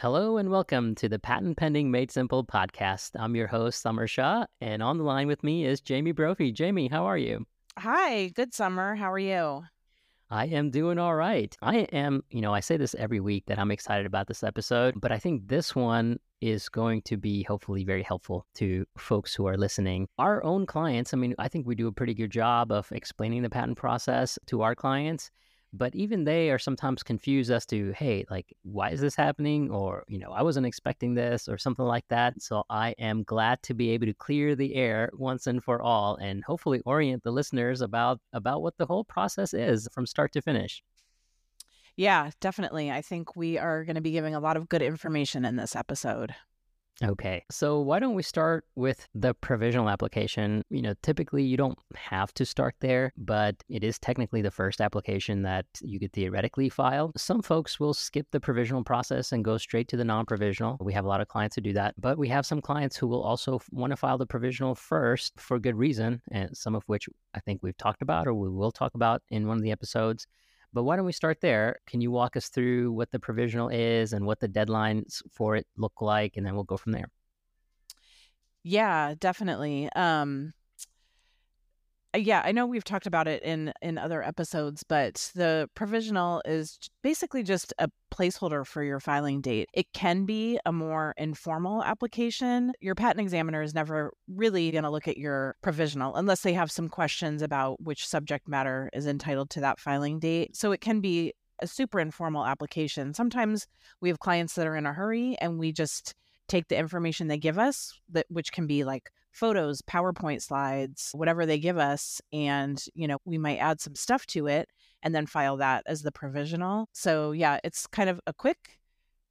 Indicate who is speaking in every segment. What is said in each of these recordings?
Speaker 1: Hello and welcome to the Patent Pending Made Simple podcast. I'm your host, Samar Shah, and on the line with me is Jamie Brophy. Jamie, how are you?
Speaker 2: Hi, good Samar. How are you?
Speaker 1: I am doing all right. I am, you know, I say this every week that I'm excited about this episode, but I think this one is going to be hopefully very helpful to folks who are listening. Our own clients, I mean, I think we do a pretty good job of explaining the patent process to our clients but even they are sometimes confused as to hey like why is this happening? or you know i wasn't expecting this or something like that so i am glad to be able to clear the air once and for all and hopefully orient the listeners about about what the whole process is from start to finish.
Speaker 2: Yeah definitely i think we are going to be giving a lot of good information in this episode
Speaker 1: Okay. So why don't we start with the provisional application? You know, typically you don't have to start there, but it is technically the first application that you could theoretically file. Some folks will skip the provisional process and go straight to the non provisional. We have a lot of clients who do that, but we have some clients who will also want to file the provisional first for good reason, and some of which I think we've talked about or we will talk about in one of the episodes. But why don't we start there? Can you walk us through what the provisional is and what the deadlines for it look like? And then we'll go from there.
Speaker 2: Yeah, definitely. Um, Uh, yeah, I know we've talked about it in in other episodes, but the provisional is basically just a placeholder for your filing date. It can be a more informal application. Your patent examiner is never really going to look at your provisional unless they have some questions about which subject matter is entitled to that filing date. So it can be a super informal application. Sometimes we have clients that are in a hurry and we just take the information they give us that which can be like photos, PowerPoint slides, whatever they give us. And, you know, we might add some stuff to it and then file that as the provisional. So, yeah, it's kind of a quick,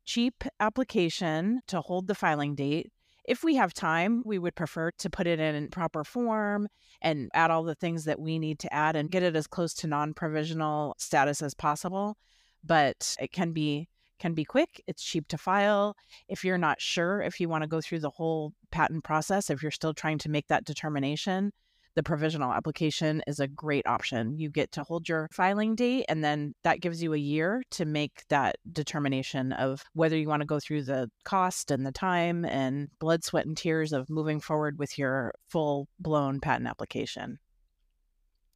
Speaker 2: cheap application to hold the filing date. If we have time, we would prefer to put it in proper form and add all the things that we need to add and get it as close to non provisional status as possible. But it can be can be quick, it's cheap to file. If you're not sure if you want to go through the whole patent process, if you're still trying to make that determination, the provisional application is a great option. You get to hold your filing date, and then that gives you a year to make that determination of whether you want to go through the cost and the time and blood, sweat, and tears of moving forward with your full blown patent application.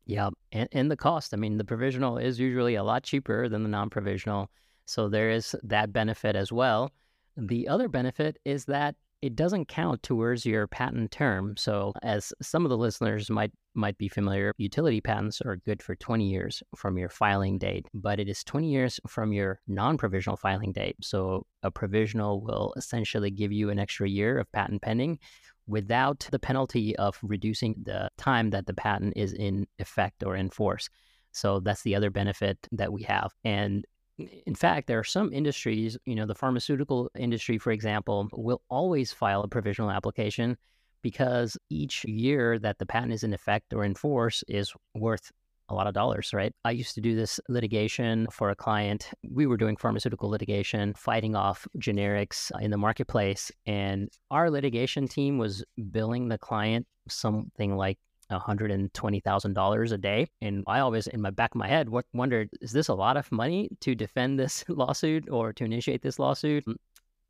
Speaker 1: Yeah, and, and the cost. I mean, the provisional is usually a lot cheaper than the non provisional. So there is that benefit as well. The other benefit is that it doesn't count towards your patent term. So as some of the listeners might might be familiar, utility patents are good for 20 years from your filing date, but it is 20 years from your non-provisional filing date. So a provisional will essentially give you an extra year of patent pending without the penalty of reducing the time that the patent is in effect or in force. So that's the other benefit that we have. And in fact, there are some industries, you know, the pharmaceutical industry, for example, will always file a provisional application because each year that the patent is in effect or in force is worth a lot of dollars, right? I used to do this litigation for a client. We were doing pharmaceutical litigation, fighting off generics in the marketplace. And our litigation team was billing the client something like $120,000 a day. And I always, in my back of my head, wondered, is this a lot of money to defend this lawsuit or to initiate this lawsuit? Mm,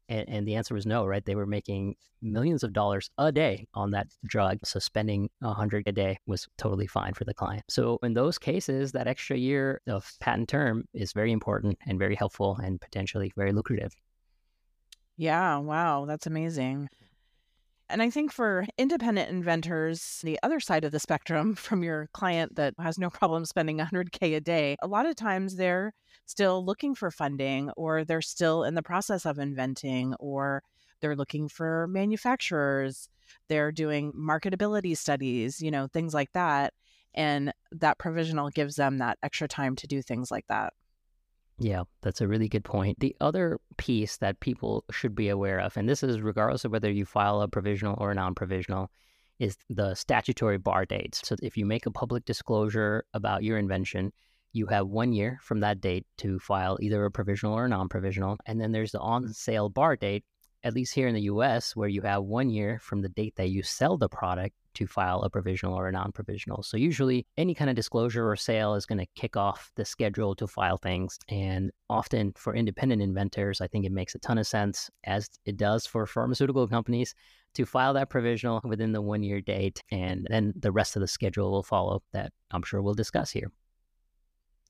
Speaker 1: and, and, the answer was no, right? They were making millions of dollars a day on that drug. So spending a hundred a day was totally fine for the client. So in those cases, that extra year of patent term is very important and very helpful and potentially very lucrative.
Speaker 2: Yeah. Wow. That's amazing. And I think for independent inventors, the other side of the spectrum from your client that has no problem spending 100K a day, a lot of times they're still looking for funding or they're still in the process of inventing or they're looking for manufacturers. They're doing marketability studies, you know, things like that. And that provisional gives them that extra time to do things like that.
Speaker 1: Yeah, that's a really good point. The other piece that people should be aware of, and this is regardless of whether you file a provisional or a non provisional, is the statutory bar dates. So if you make a public disclosure about your invention, you have one year from that date to file either a provisional or a non provisional. And then there's the mm-hmm. on sale bar date, at least here in the US, where you have one year from the date that you sell the product to file a provisional or a non provisional. So, usually, any kind of disclosure or sale is going to kick off the schedule to file things. And often for independent inventors, I think it makes a ton of sense, as it does for pharmaceutical companies, to file that provisional within the one year date. And then the rest of the schedule will follow that I'm sure we'll discuss here.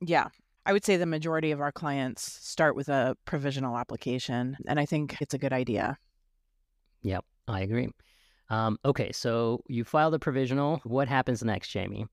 Speaker 2: Yeah. I would say the majority of our clients start with a provisional application, and I think it's a good idea.
Speaker 1: Yep, I agree. Um, okay, so you file the provisional. What happens next, Jamie?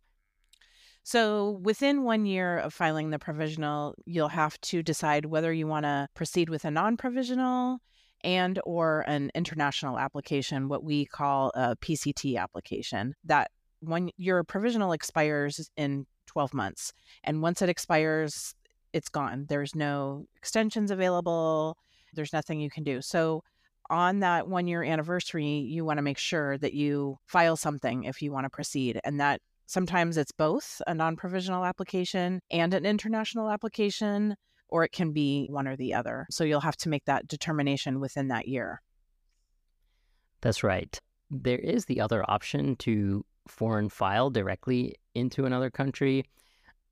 Speaker 2: So, within one year of filing the provisional, you'll have to decide whether you want to proceed with a non-provisional and or an international application, what we call a PCT application. That when your provisional expires in 12 months, and once it expires, it's gone. There's no extensions available. There's nothing you can do. So, on that one year anniversary, you want to make sure that you file something if you want to proceed. And that sometimes it's both a non provisional application and an international application, or it can be one or the other. So you'll have to make that determination within that year.
Speaker 1: That's right. There is the other option to foreign file directly into another country.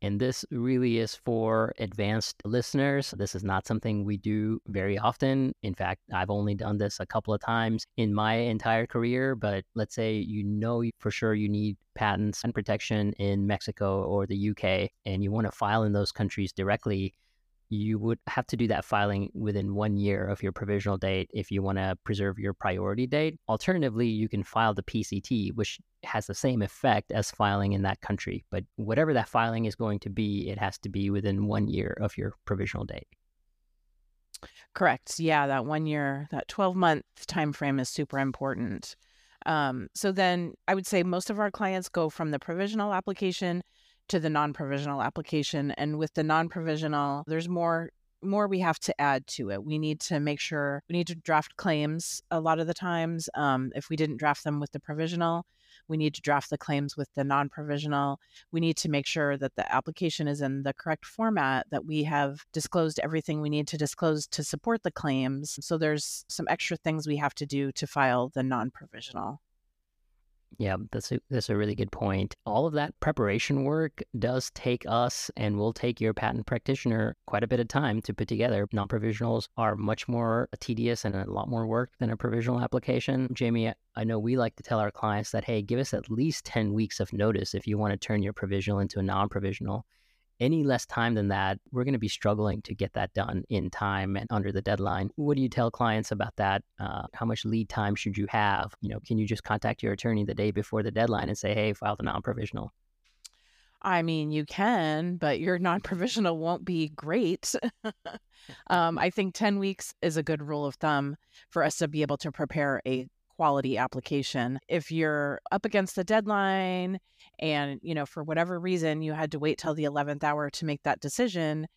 Speaker 1: And this really is for advanced listeners. This is not something we do very often. In fact, I've only done this a couple of times in my entire career. But let's say you know for sure you need patents and protection in Mexico or the UK, and you want to file in those countries directly you would have to do that filing within one year of your provisional date if you want to preserve your priority date. Alternatively, you can file the PCT, which has the same effect as filing in that country. But whatever that filing is going to be, it has to be within one year of your provisional date.
Speaker 2: Correct. Yeah, that one year, that 12 month time frame is super important. Um, so then I would say most of our clients go from the provisional application to the non-provisional application and with the non-provisional there's more more we have to add to it. We need to make sure we need to draft claims a lot of the times um, if we didn't draft them with the provisional we need to draft the claims with the non-provisional. We need to make sure that the application is in the correct format that we have disclosed everything we need to disclose to support the claims. So there's some extra things we have to do to file the non-provisional
Speaker 1: yeah, that's a, that's a really good point. All of that preparation work does take us and will take your patent practitioner quite a bit of time to put together. Non provisionals are much more tedious and a lot more work than a provisional application. Jamie, I know we like to tell our clients that, hey, give us at least 10 weeks of notice if you want to turn your provisional into a non provisional any less time than that, we're going to be struggling to get that done in time and under the deadline. What do you tell clients about that? Uh, how much lead time should you have? You know, can you just contact your attorney the day before the deadline and say, "Hey, file the non-provisional"?
Speaker 2: I mean, you can, but your non-provisional won't be great. um, I think 10 weeks is a good rule of thumb for us to be able to prepare a quality application. If you're up against the deadline and, you know, for whatever reason you had to wait till the 11th hour to make that decision,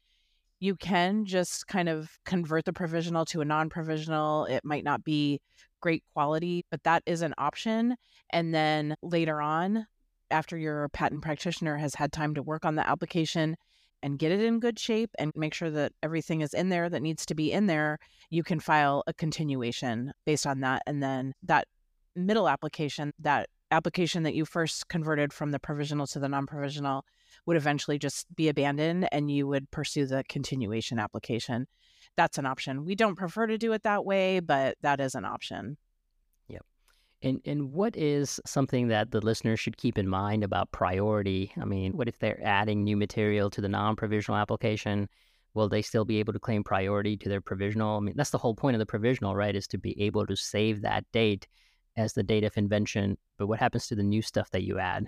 Speaker 2: you can just kind of convert the provisional to a non-provisional. It might not be great quality, but that is an option. And then later on, after your patent practitioner has had time to work on the application, and get it in good shape and make sure that everything is in there that needs to be in there, you can file a continuation based on that. And then that middle application, that application that you first converted from the provisional to the non provisional, would eventually just be abandoned and you would pursue the continuation application. That's an option. We don't prefer to do it that way, but that is an option.
Speaker 1: And and what is something that the listener should keep in mind about priority? I mean, what if they're adding new material to the non-provisional application? Will they still be able to claim priority to their provisional? I mean, that's the whole point of the provisional, right? Is to be able to save that date as the date of invention. But what happens to the new stuff that you add?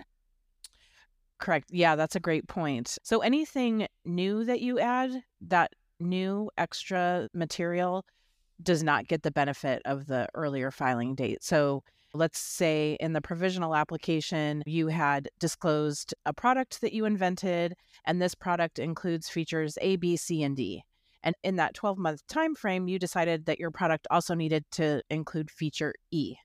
Speaker 2: Correct. Yeah, that's a great point. So anything new that you add, that new extra material does not get the benefit of the earlier filing date. So Let's say in the provisional application, you had disclosed a product that you invented, and this product includes features A, B, C, and D. And in that 12 month time frame, you decided that your product also needed to include feature E.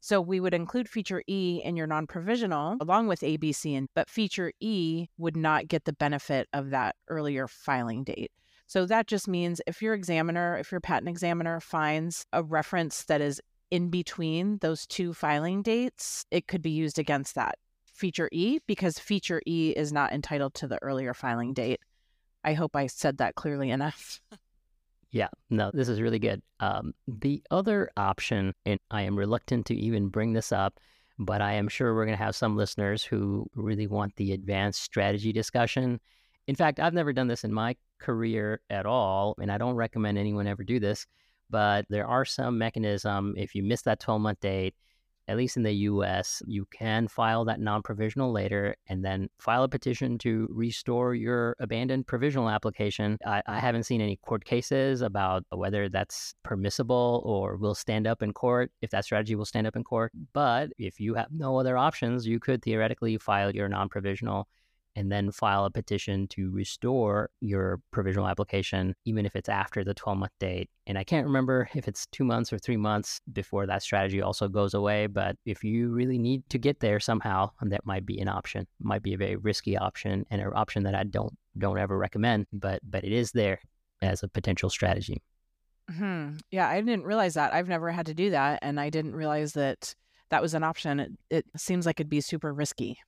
Speaker 2: So we would include feature E in your non-provisional along with A, B, C, and but feature E would not get the benefit of that earlier filing date. So that just means if your examiner, if your patent examiner finds a reference that is in between those two filing dates, it could be used against that feature E because feature E is not entitled to the earlier filing date. I hope I said that clearly enough.
Speaker 1: Yeah, no, this is really good. Um, the other option, and I am reluctant to even bring this up, but I am sure we're going to have some listeners who really want the advanced strategy discussion. In fact, I've never done this in my career at all, and I don't recommend anyone ever do this. But there are some mechanism if you miss that 12 month date at least in the US, you can file that non provisional later and then file a petition to restore your abandoned provisional application. I, I, haven't seen any court cases about whether that's permissible or will stand up in court, if that strategy will stand up in court. But if you have no other options, you could theoretically file your non provisional and then file a petition to restore your provisional application, even if it's after the 12 month date. And I can't remember if it's two months or three months before that strategy also goes away. But if you really need to get there somehow, that might be an option. It might be a very risky option and an option that I don't don't ever recommend, but but it is there as a potential strategy.
Speaker 2: Hmm. Yeah, I didn't realize that. I've never had to do that, and I didn't realize that that was an option. It, it seems like it'd be super risky.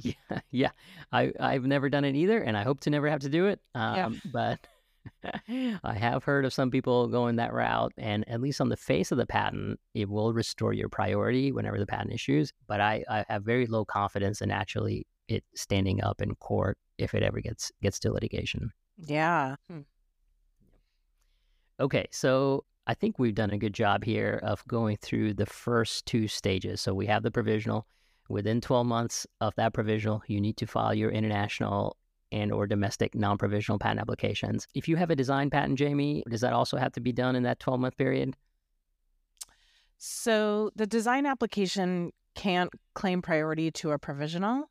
Speaker 1: Yeah, yeah. I I've never done it either, and I hope to never have to do it. Um, yeah. But I have heard of some people going that route, and at least on the face of the patent, it will restore your priority whenever the patent issues. But I, I have very low confidence in actually it standing up in court if it ever gets gets to litigation.
Speaker 2: Yeah. Hmm.
Speaker 1: Okay, so I think we've done a good job here of going through the first two stages. So we have the provisional Within 12 months of that provisional, you need to file your international and or domestic non-provisional patent applications. If you have a design patent, Jamie, does that also have to be done in that 12-month period?
Speaker 2: So the design application can't claim priority to a provisional.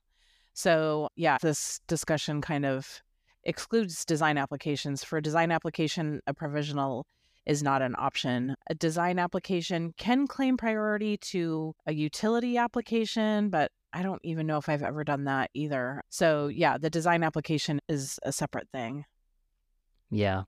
Speaker 2: So yeah, this discussion kind of excludes design applications. For a design application, a provisional is not an option. A design application can claim priority to a utility application, but I don't even know if I've ever done that either. So, yeah, the design application is a separate thing.
Speaker 1: Yeah.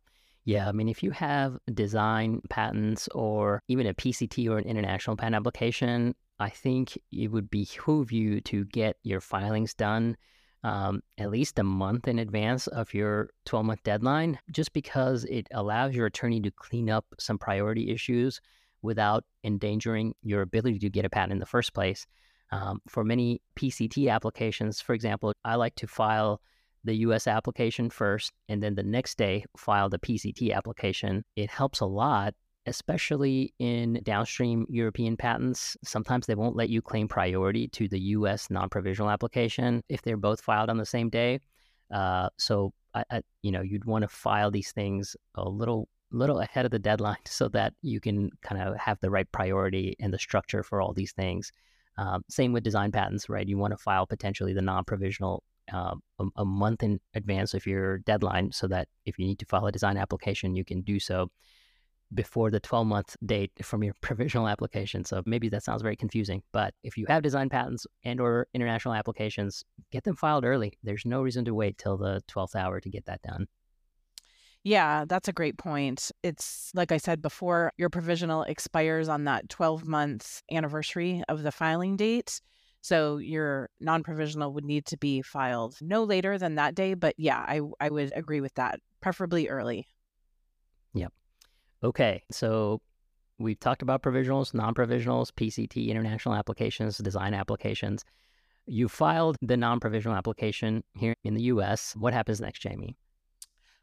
Speaker 1: Yeah, I mean, if you have design patents or even a PCT or an international patent application, I think it would behoove you to get your filings done um, at least a month in advance of your 12 month deadline, just because it allows your attorney to clean up some priority issues without endangering your ability to get a patent in the first place. Um, for many PCT applications, for example, I like to file the US application first and then the next day file the PCT application. It helps a lot especially in downstream European patents, sometimes they won't let you claim priority to the US non provisional application if they're both filed on the same day. Uh, so, I, I, you know, you'd want to file these things a little little ahead of the deadline so that you can kind of have the right priority and the structure for all these things. Um, same with design patents, right? You want to file potentially the non provisional uh, a, a, month in advance of your deadline so that if you need to file a design application, you can do so before the 12 month date from your provisional application. So maybe that sounds very confusing, but if you have design patents and or international applications, get them filed early. There's no reason to wait till the 12th hour to get that done.
Speaker 2: Yeah, that's a great point. It's like I said before, your provisional expires on that 12 month anniversary of the filing date. So your non provisional would need to be filed no later than that day. But yeah, I, I would agree with that, preferably early.
Speaker 1: Okay, so we've talked about provisionals, non provisionals, PCT, international applications, design applications. You filed the non provisional application here in the US. What happens next, Jamie?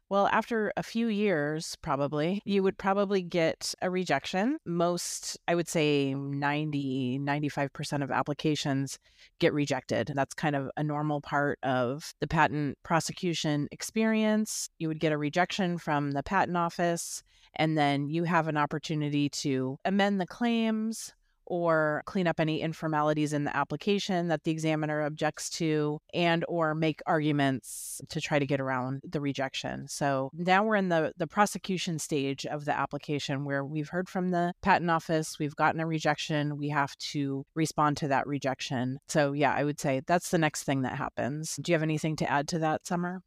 Speaker 2: Well, after a few years, probably, you would probably get a rejection. Most, I would say 90, 95% of applications get rejected. That's kind of a normal part of the patent prosecution experience. You would get a rejection from the patent office, and then you have an opportunity to amend the claims or clean up any informalities in the application that the examiner objects to and or make arguments to try to get around the rejection. So now we're in the the prosecution stage of the application where we've heard from the patent office, we've gotten a rejection, we have to respond to that rejection. So yeah, I would say that's the next thing that happens. Do you have anything to add to that, Samar?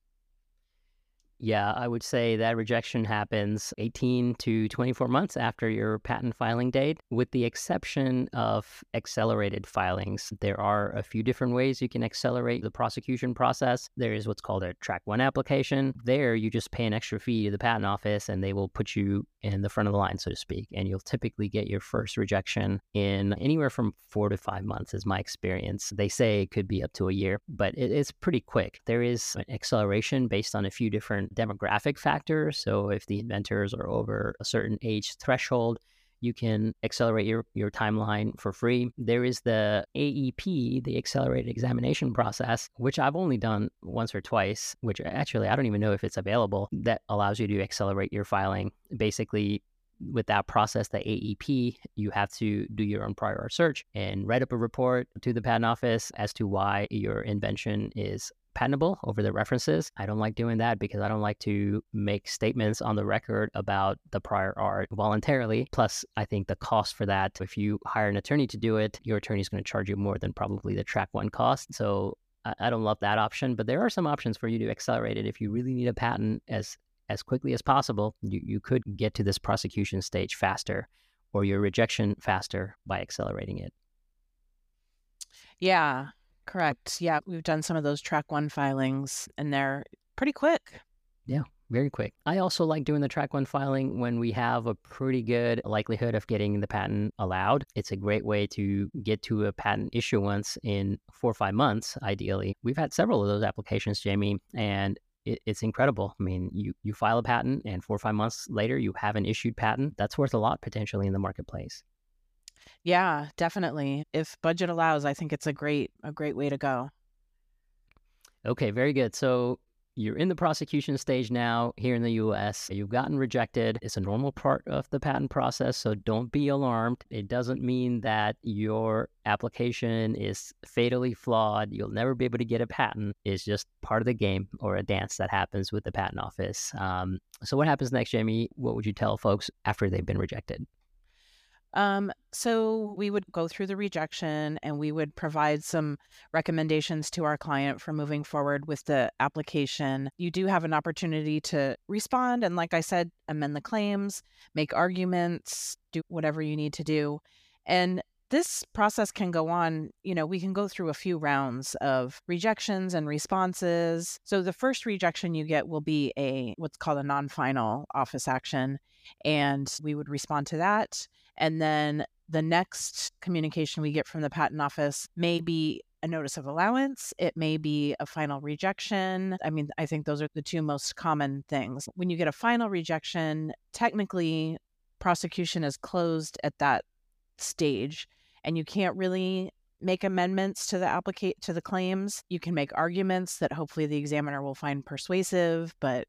Speaker 1: Yeah, I would say that rejection happens 18 to 24 months after your patent filing date, with the exception of accelerated filings. There are a few different ways you can accelerate the prosecution process. There is what's called a track one application. There, you just pay an extra fee to the patent office and they will put you in the front of the line, so to speak. And you'll typically get your first rejection in anywhere from four to five months, is my experience. They say it could be up to a year, but it's pretty quick. There is an acceleration based on a few different demographic factors. So if the inventors are over a certain age threshold, you can accelerate your, your timeline for free. There is the AEP, the accelerated examination process, which I've only done once or twice, which actually I don't even know if it's available, that allows you to accelerate your filing. Basically, with that process, the AEP, you have to do your own prior search and write up a report to the patent office as to why your invention is patentable over the references. I don't like doing that because I don't like to make statements on the record about the prior art voluntarily. Plus, I think the cost for that, if you hire an attorney to do it, your attorney is going to charge you more than probably the track one cost. So I don't love that option, but there are some options for you to accelerate it if you really need a patent as as quickly as possible. You you could get to this prosecution stage faster or your rejection faster by accelerating it.
Speaker 2: Yeah, Correct. Yeah, we've done some of those track one filings and they're pretty quick.
Speaker 1: Yeah, very quick. I also like doing the track one filing when we have a pretty good likelihood of getting the patent allowed. It's a great way to get to a patent issuance in four or five months, ideally. We've had several of those applications, Jamie, and it, it's incredible. I mean, you, you file a patent and four or five months later, you have an issued patent. That's worth a lot potentially in the marketplace.
Speaker 2: Yeah, definitely. If budget allows, I think it's a great a great way to go.
Speaker 1: Okay, very good. So you're in the prosecution stage now here in the US. You've gotten rejected. It's a normal part of the patent process, so don't be alarmed. It doesn't mean that your application is fatally flawed. You'll never be able to get a patent. It's just part of the game or a dance that happens with the patent office. Um, so, what happens next, Jamie? What would you tell folks after they've been rejected?
Speaker 2: Um, so we would go through the rejection and we would provide some recommendations to our client for moving forward with the application. You do have an opportunity to respond and, like I said, amend the claims, make arguments, do whatever you need to do. And this process can go on, you know, we can go through a few rounds of rejections and responses. So the first rejection you get will be a what's called a non-final office action and we would respond to that and then the next communication we get from the patent office may be a notice of allowance. It may be a final rejection. I mean, I think those are the two most common things. When you get a final rejection, technically, prosecution is closed at that stage, and you can't really make amendments to the applicate to the claims. You can make arguments that hopefully the examiner will find persuasive, but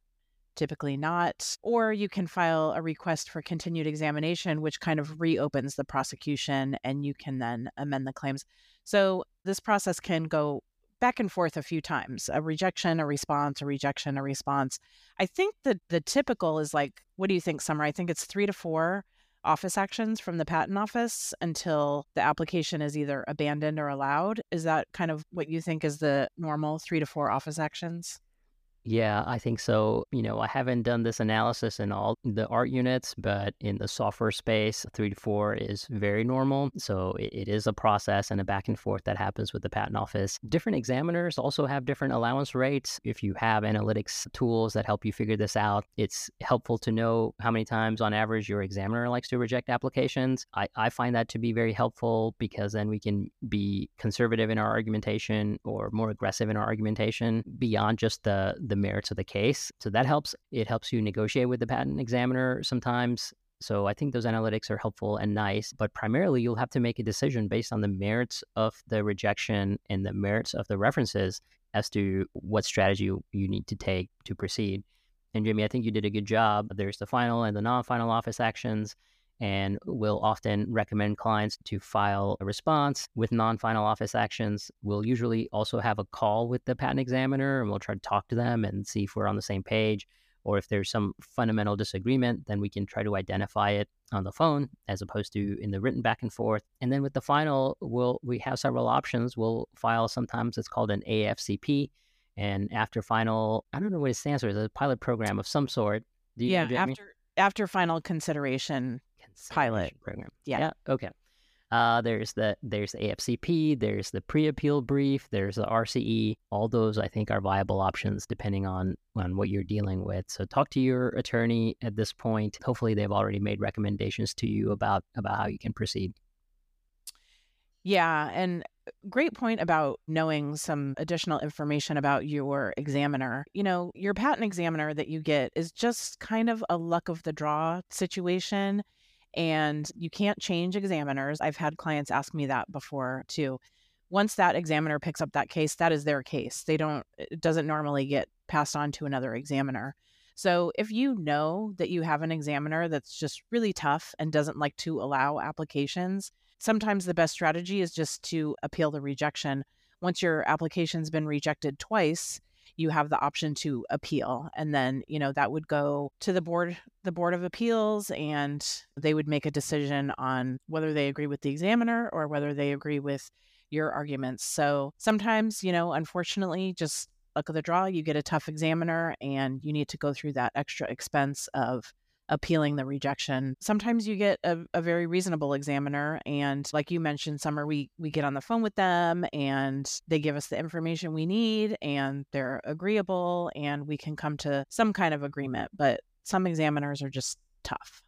Speaker 2: typically not. Or you can file a request for continued examination, which kind of reopens the prosecution and you can then amend the claims. So this process can go back and forth a few times a rejection, a response, a rejection, a response. I think that the typical is like, what do you think, Samar? I think it's three to four office actions from the patent office until the application is either abandoned or allowed. Is that kind of what you think is the normal three to four office actions?
Speaker 1: Yeah, I think so. You know, I haven't done this analysis in all the art units, but in the software space, three to four is very normal. So it, it is a process and a back and forth that happens with the patent office. Different examiners also have different allowance rates. If you have analytics tools that help you figure this out, it's helpful to know how many times on average your examiner likes to reject applications. I, I find that to be very helpful because then we can be conservative in our argumentation or more aggressive in our argumentation beyond just the, the the merits of the case. So that helps. It helps you negotiate with the patent examiner sometimes. So I think those analytics are helpful and nice, but primarily you'll have to make a decision based on the merits of the rejection and the merits of the references as to what strategy you, need to take to proceed. And Jamie, I think you did a good job. There's the final and the non-final office actions and we'll often recommend clients to file a response with non final office actions. We'll usually also have a call with the patent examiner and we'll try to talk to them and see if we're on the same page. Or if there's some fundamental disagreement, then we can try to identify it on the phone as opposed to in the written back and forth. And then with the final, we'll we have several options. We'll file sometimes it's called an AFCP, And after final, I don't know what it stands for, it's a pilot program of some sort.
Speaker 2: Do you yeah, after after final consideration pilot
Speaker 1: program. Yeah. yeah. Okay. Uh, there's the there's the AFCP, there's the pre-appeal brief, there's the RCE. All those I think are viable options depending on on what you're dealing with. So talk to your attorney at this point. Hopefully they've already made recommendations to you about about how you can proceed.
Speaker 2: Yeah, and great point about knowing some additional information about your examiner. You know, your patent examiner that you get is just kind of a luck of the draw situation and you can't change examiners. I've had clients ask me that before too. Once that examiner picks up that case, that is their case. They don't, it doesn't normally get passed on to another examiner. So if you know that you have an examiner that's just really tough and doesn't like to allow applications, sometimes the best strategy is just to appeal the rejection. Once your application's been rejected twice, you have the option to appeal and then you know that would go to the board the board of appeals and they would make a decision on whether they agree with the examiner or whether they agree with your arguments. So sometimes you know unfortunately just luck of the draw you get a tough examiner and you need to go through that extra expense of appealing the rejection. Sometimes you get a, a, very reasonable examiner, and like you mentioned, Samar, we we get on the phone with them and they give us the information we need, and they're agreeable, and we can come to some kind of agreement. But some examiners are just tough.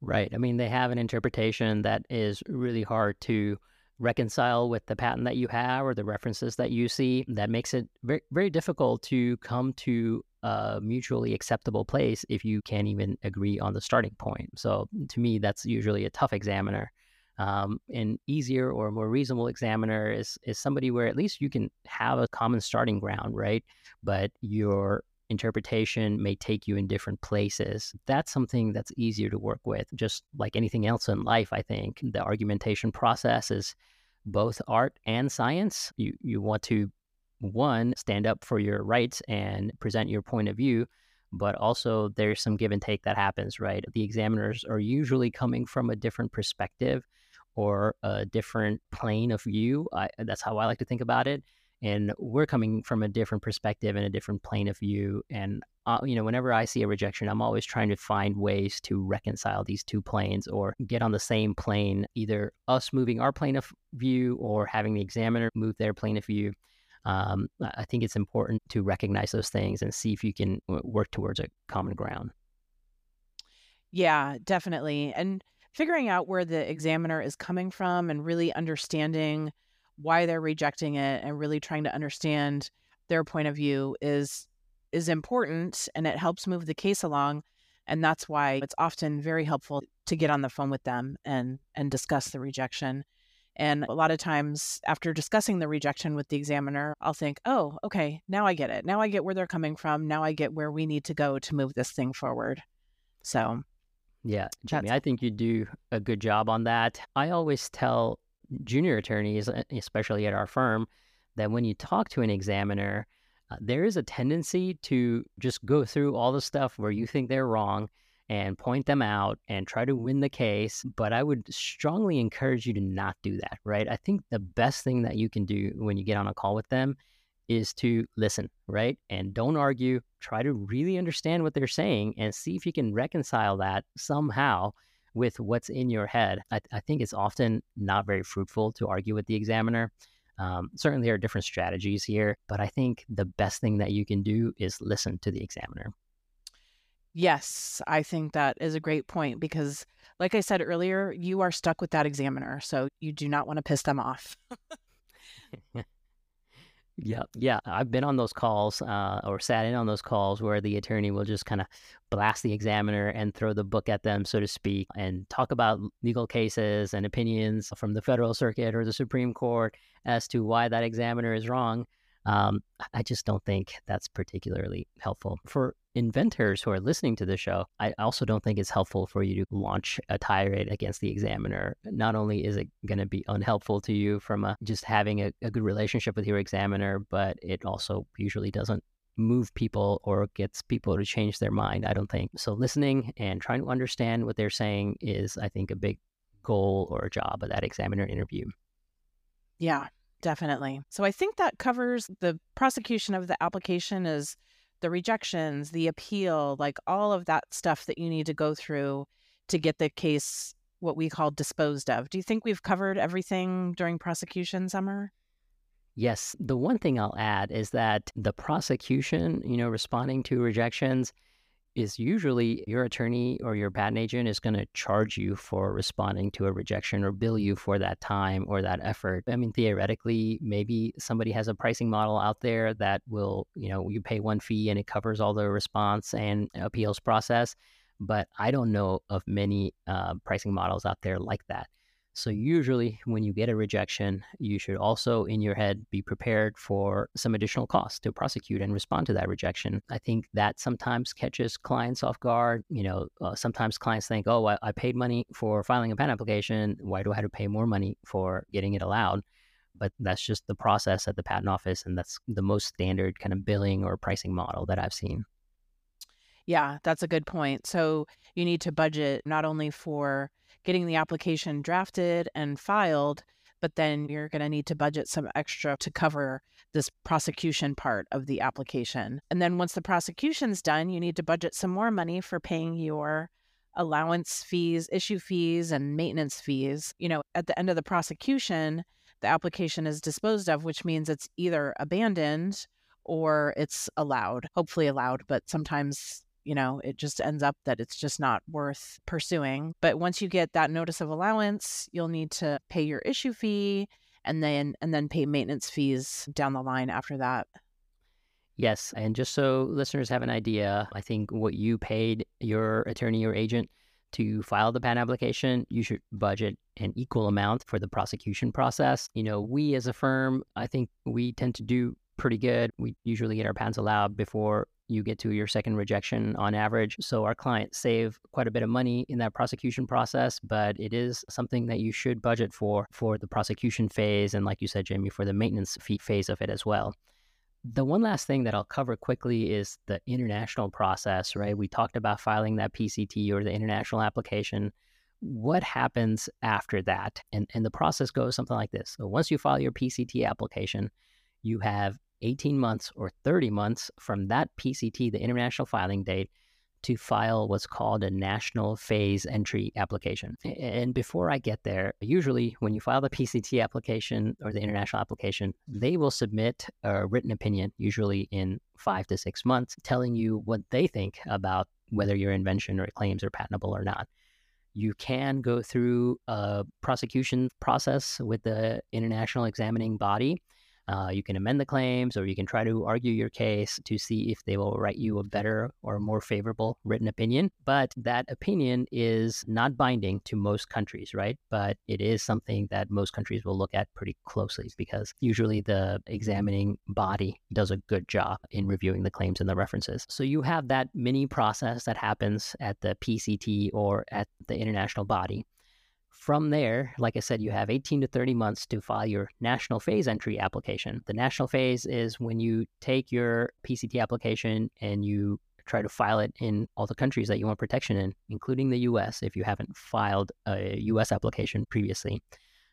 Speaker 1: Right. I mean, they have an interpretation that is really hard to reconcile with the patent that you have or the references that you see that makes it very very difficult to come to a mutually acceptable place if you can't even agree on the starting point. So to me, that's usually a tough examiner. Um, an easier or more reasonable examiner is is somebody where at least you can have a common starting ground, right? But your interpretation may take you in different places. That's something that's easier to work with. Just like anything else in life, I think the argumentation process is both art and science. You you want to one, stand up for your rights and present your point of view, but also there's some give and take that happens, right? The examiners are usually coming from a different perspective or a different plane of view. I, that's how I like to think about it. And we're coming from a different perspective and a different plane of view. And, uh, you know, whenever I see a rejection, I'm always trying to find ways to reconcile these two planes or get on the same plane, either us moving our plane of view or having the examiner move their plane of view um, I think it's important to recognize those things and see if you can work towards a common ground.
Speaker 2: Yeah, definitely. And figuring out where the examiner is coming from and really understanding why they're rejecting it and really trying to understand their point of view is is important and it helps move the case along and that's why it's often very helpful to get on the phone with them and and discuss the rejection and a lot of times, after discussing the rejection with the examiner, I'll think, oh, okay, now I get it. Now I get where they're coming from. Now I get where we need to go to move this thing forward. So,
Speaker 1: yeah, Jamie, I think you do a good job on that. I always tell junior attorneys, especially at our firm, that when you talk to an examiner, uh, there is a tendency to just go through all the stuff where you think they're wrong and point them out and try to win the case. But I would strongly encourage you to not do that, right? I think the best thing that you can do when you get on a call with them is to listen, right? And don't argue. Try to really understand what they're saying and see if you can reconcile that somehow with what's in your head. I, I think it's often not very fruitful to argue with the examiner. Um, certainly, there are different strategies here, but I think the best thing that you can do is listen to the examiner.
Speaker 2: Yes, I think that is a great point because, like I said earlier, you are stuck with that examiner. So you do not want to piss them off.
Speaker 1: yeah, yeah. I've been on those calls uh, or sat in on those calls where the attorney will just kind of blast the examiner and throw the book at them, so to speak, and talk about legal cases and opinions from the federal circuit or the Supreme Court as to why that examiner is wrong. Um, I just don't think that's particularly helpful. For inventors who are listening to the show, I also don't think it's helpful for you to launch a tirade against the examiner. Not only is it going to be unhelpful to you from a, just having a, a good relationship with your examiner, but it also usually doesn't move people or gets people to change their mind, I don't think. So listening and trying to understand what they're saying is, I think, a big goal or job of that examiner interview.
Speaker 2: Yeah, Definitely. So I think that covers the prosecution of the application is the rejections, the appeal, like all of that stuff that you need to go through to get the case what we call disposed of. Do you think we've covered everything during prosecution, Samar?
Speaker 1: Yes. The one thing I'll add is that the prosecution, you know, responding to rejections is usually your attorney or your patent agent is going to charge you for responding to a rejection or bill you for that time or that effort. I mean, theoretically, maybe somebody has a pricing model out there that will, you know, you pay one fee and it covers all the response and appeals process. But I don't know of many uh, pricing models out there like that. So, usually, when you get a rejection, you should also in your head be prepared for some additional costs to prosecute and respond to that rejection. I think that sometimes catches clients off guard. You know, uh, sometimes clients think, oh, I, I paid money for filing a patent application. Why do I have to pay more money for getting it allowed? But that's just the process at the patent office. And that's the most standard kind of billing or pricing model that I've seen.
Speaker 2: Yeah, that's a good point. So, you need to budget not only for getting the application drafted and filed, but then you're going to need to budget some extra to cover this prosecution part of the application. And then once the prosecution's done, you need to budget some more money for paying your allowance fees, issue fees, and maintenance fees. You know, at the end of the prosecution, the application is disposed of, which means it's either abandoned or it's allowed, hopefully allowed, but sometimes you know, it just ends up that it's just not worth pursuing. But once you get that notice of allowance, you'll need to pay your issue fee and then and then pay maintenance fees down the line after that.
Speaker 1: Yes, and just so listeners have an idea, I think what you paid your attorney or agent to file the patent application, you should budget an equal amount for the prosecution process. You know, we as a firm, I think we tend to do pretty good. We usually get our patents allowed before you get to your second rejection on average. So our clients save quite a bit of money in that prosecution process, but it is something that you should budget for for the prosecution phase and like you said Jamie for the maintenance fee phase of it as well. The one last thing that I'll cover quickly is the international process, right? We talked about filing that PCT or the international application. What happens after that? And and the process goes something like this. So once you file your PCT application, you have 18 months or 30 months from that PCT, the international filing date, to file what's called a national phase entry application. And before I get there, usually when you file the PCT application or the international application, they will submit a written opinion, usually in five to six months, telling you what they think about whether your invention or claims are patentable or not. You can go through a prosecution process with the international examining body uh, you can amend the claims or you can try to argue your case to see if they will write you a better or more favorable written opinion. But that opinion is not binding to most countries, right? But it is something that most countries will look at pretty closely because usually the examining body does a good job in reviewing the claims and the references. So you have that mini process that happens at the PCT or at the international body. From there, like I said, you have 18 to 30 months to file your national phase entry application. The national phase is when you take your PCT application and you try to file it in all the countries that you want protection in, including the US if you haven't filed a US application previously.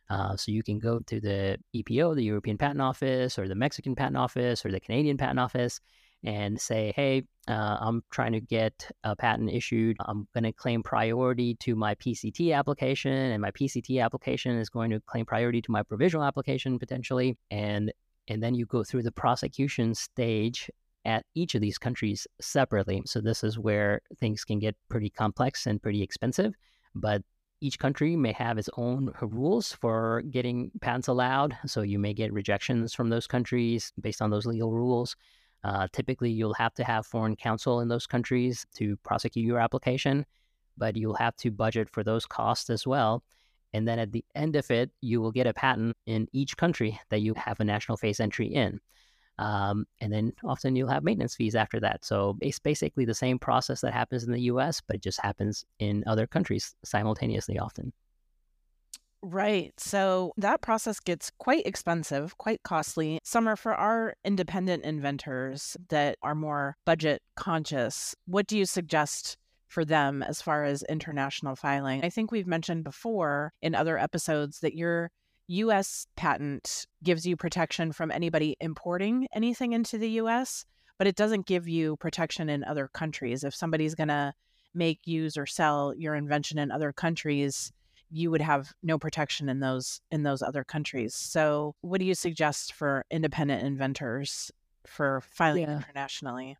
Speaker 1: Uh, so you can go to the EPO, the European Patent Office, or the Mexican Patent Office, or the Canadian Patent Office, and say, hey, uh, I'm trying to get a patent issued. I'm going to claim priority to my PCT application, and my PCT application is going to claim priority to my provisional application potentially. And and then you go through the prosecution stage at each of these countries separately. So this is where things can get pretty complex and pretty expensive. But each country may have its own rules for getting patents allowed. So you may get rejections from those countries based on those legal rules. Uh, typically, you'll have to have foreign counsel in those countries to prosecute your application, but you'll have to budget for those costs as well. And then at the end of it, you will get a patent in each country that you have a national phase entry in. Um, and then often you'll have maintenance fees after that. So it's basically the same process that happens in the US, but it just happens in other countries simultaneously often.
Speaker 2: Right. So that process gets quite expensive, quite costly. Samar, for our independent inventors that are more budget conscious, what do you suggest for them as far as international filing? I think we've mentioned before in other episodes that you're US patent gives you protection from anybody importing anything into the US, but it doesn't give you protection in other countries. If somebody's going to make, use or sell your invention in other countries, you would have no protection in those in those other countries. So, what do you suggest for independent inventors for filing yeah. internationally?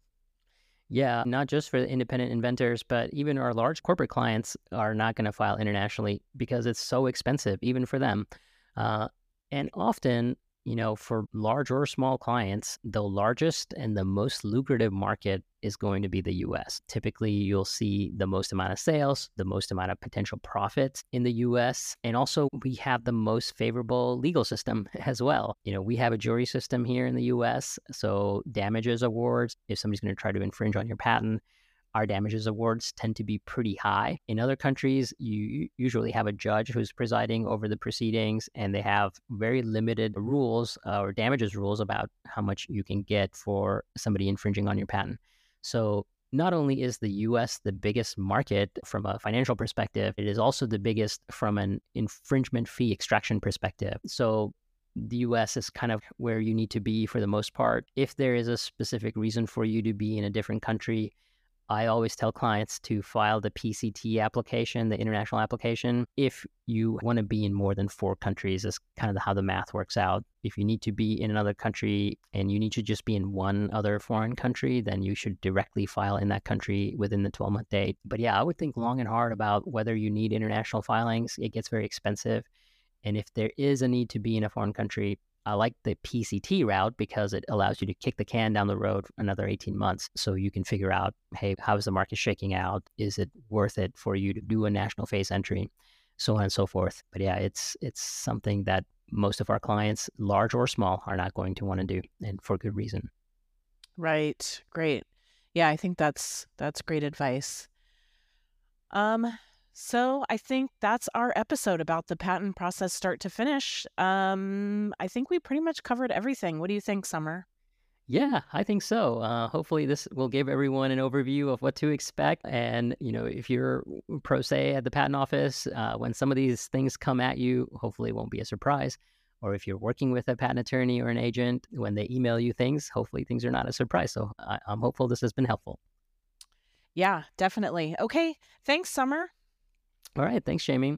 Speaker 1: Yeah, not just for the independent inventors, but even our large corporate clients are not going to file internationally because it's so expensive, even for them. Uh, and often, you know, for large or small clients, the largest and the most lucrative market is going to be the US. Typically, you'll see the most amount of sales, the most amount of potential profits in the US. And also, we have the most favorable legal system as well. You know, we have a jury system here in the US. So, damages awards, if somebody's going to try to infringe on your patent, our damages awards tend to be pretty high. In other countries, you usually have a judge who's presiding over the proceedings, and they have very limited rules uh, or damages rules about how much you can get for somebody infringing on your patent. So, not only is the US the biggest market from a financial perspective, it is also the biggest from an infringement fee extraction perspective. So, the US is kind of where you need to be for the most part. If there is a specific reason for you to be in a different country, I always tell clients to file the PCT application, the international application, if you want to be in more than four countries. Is kind of how the math works out. If you need to be in another country and you need to just be in one other foreign country, then you should directly file in that country within the 12 month date. But yeah, I would think long and hard about whether you need international filings. It gets very expensive. And if there is a need to be in a foreign country, I like the PCT route because it allows you to kick the can down the road another 18 months. So you can figure out, hey, how is the market shaking out? Is it worth it for you to do a national phase entry? So on and so forth. But yeah, it's it's something that most of our clients, large or small, are not going to want to do, and for good reason.
Speaker 2: Right. Great. Yeah, I think that's that's great advice. Um, so I think that's our episode about the patent process start to finish. Um, I think we pretty much covered everything. What do you think, Samar?
Speaker 1: Yeah, I think so. Uh, hopefully, this will give everyone an overview of what to expect. And, you know, if you're pro se at the patent office, uh, when some of these things come at you, hopefully it won't be a surprise. Or if you're working with a patent attorney or an agent, when they email you things, hopefully things are not a surprise. So I- I'm hopeful this has been helpful.
Speaker 2: Yeah, definitely. Okay. Thanks, Samar.
Speaker 1: All right. Thanks, Jamie.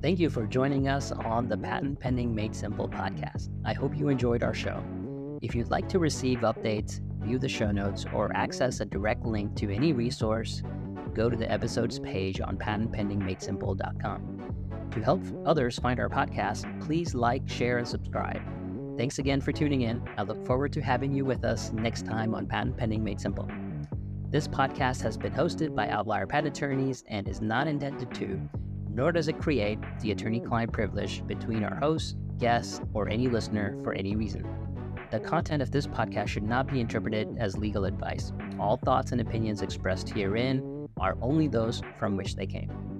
Speaker 1: Thank you for joining us on the Patent Pending Made Simple podcast. I hope you enjoyed our show. If you'd like to receive updates, view the show notes, or access a direct link to any resource, go to the episodes page on patentpendingmadesimple.com. To help others find our podcast, please like, share, and subscribe. Thanks again for tuning in. I look forward to having you with us next time on Patent Pending Made Simple. This podcast has been hosted by Outlier Patent Attorneys and is not intended to, nor does it create, the attorney client privilege between our host, guests, or any listener for any reason. The content of this podcast should not be interpreted as legal advice. All thoughts and opinions expressed herein are only those from which they came.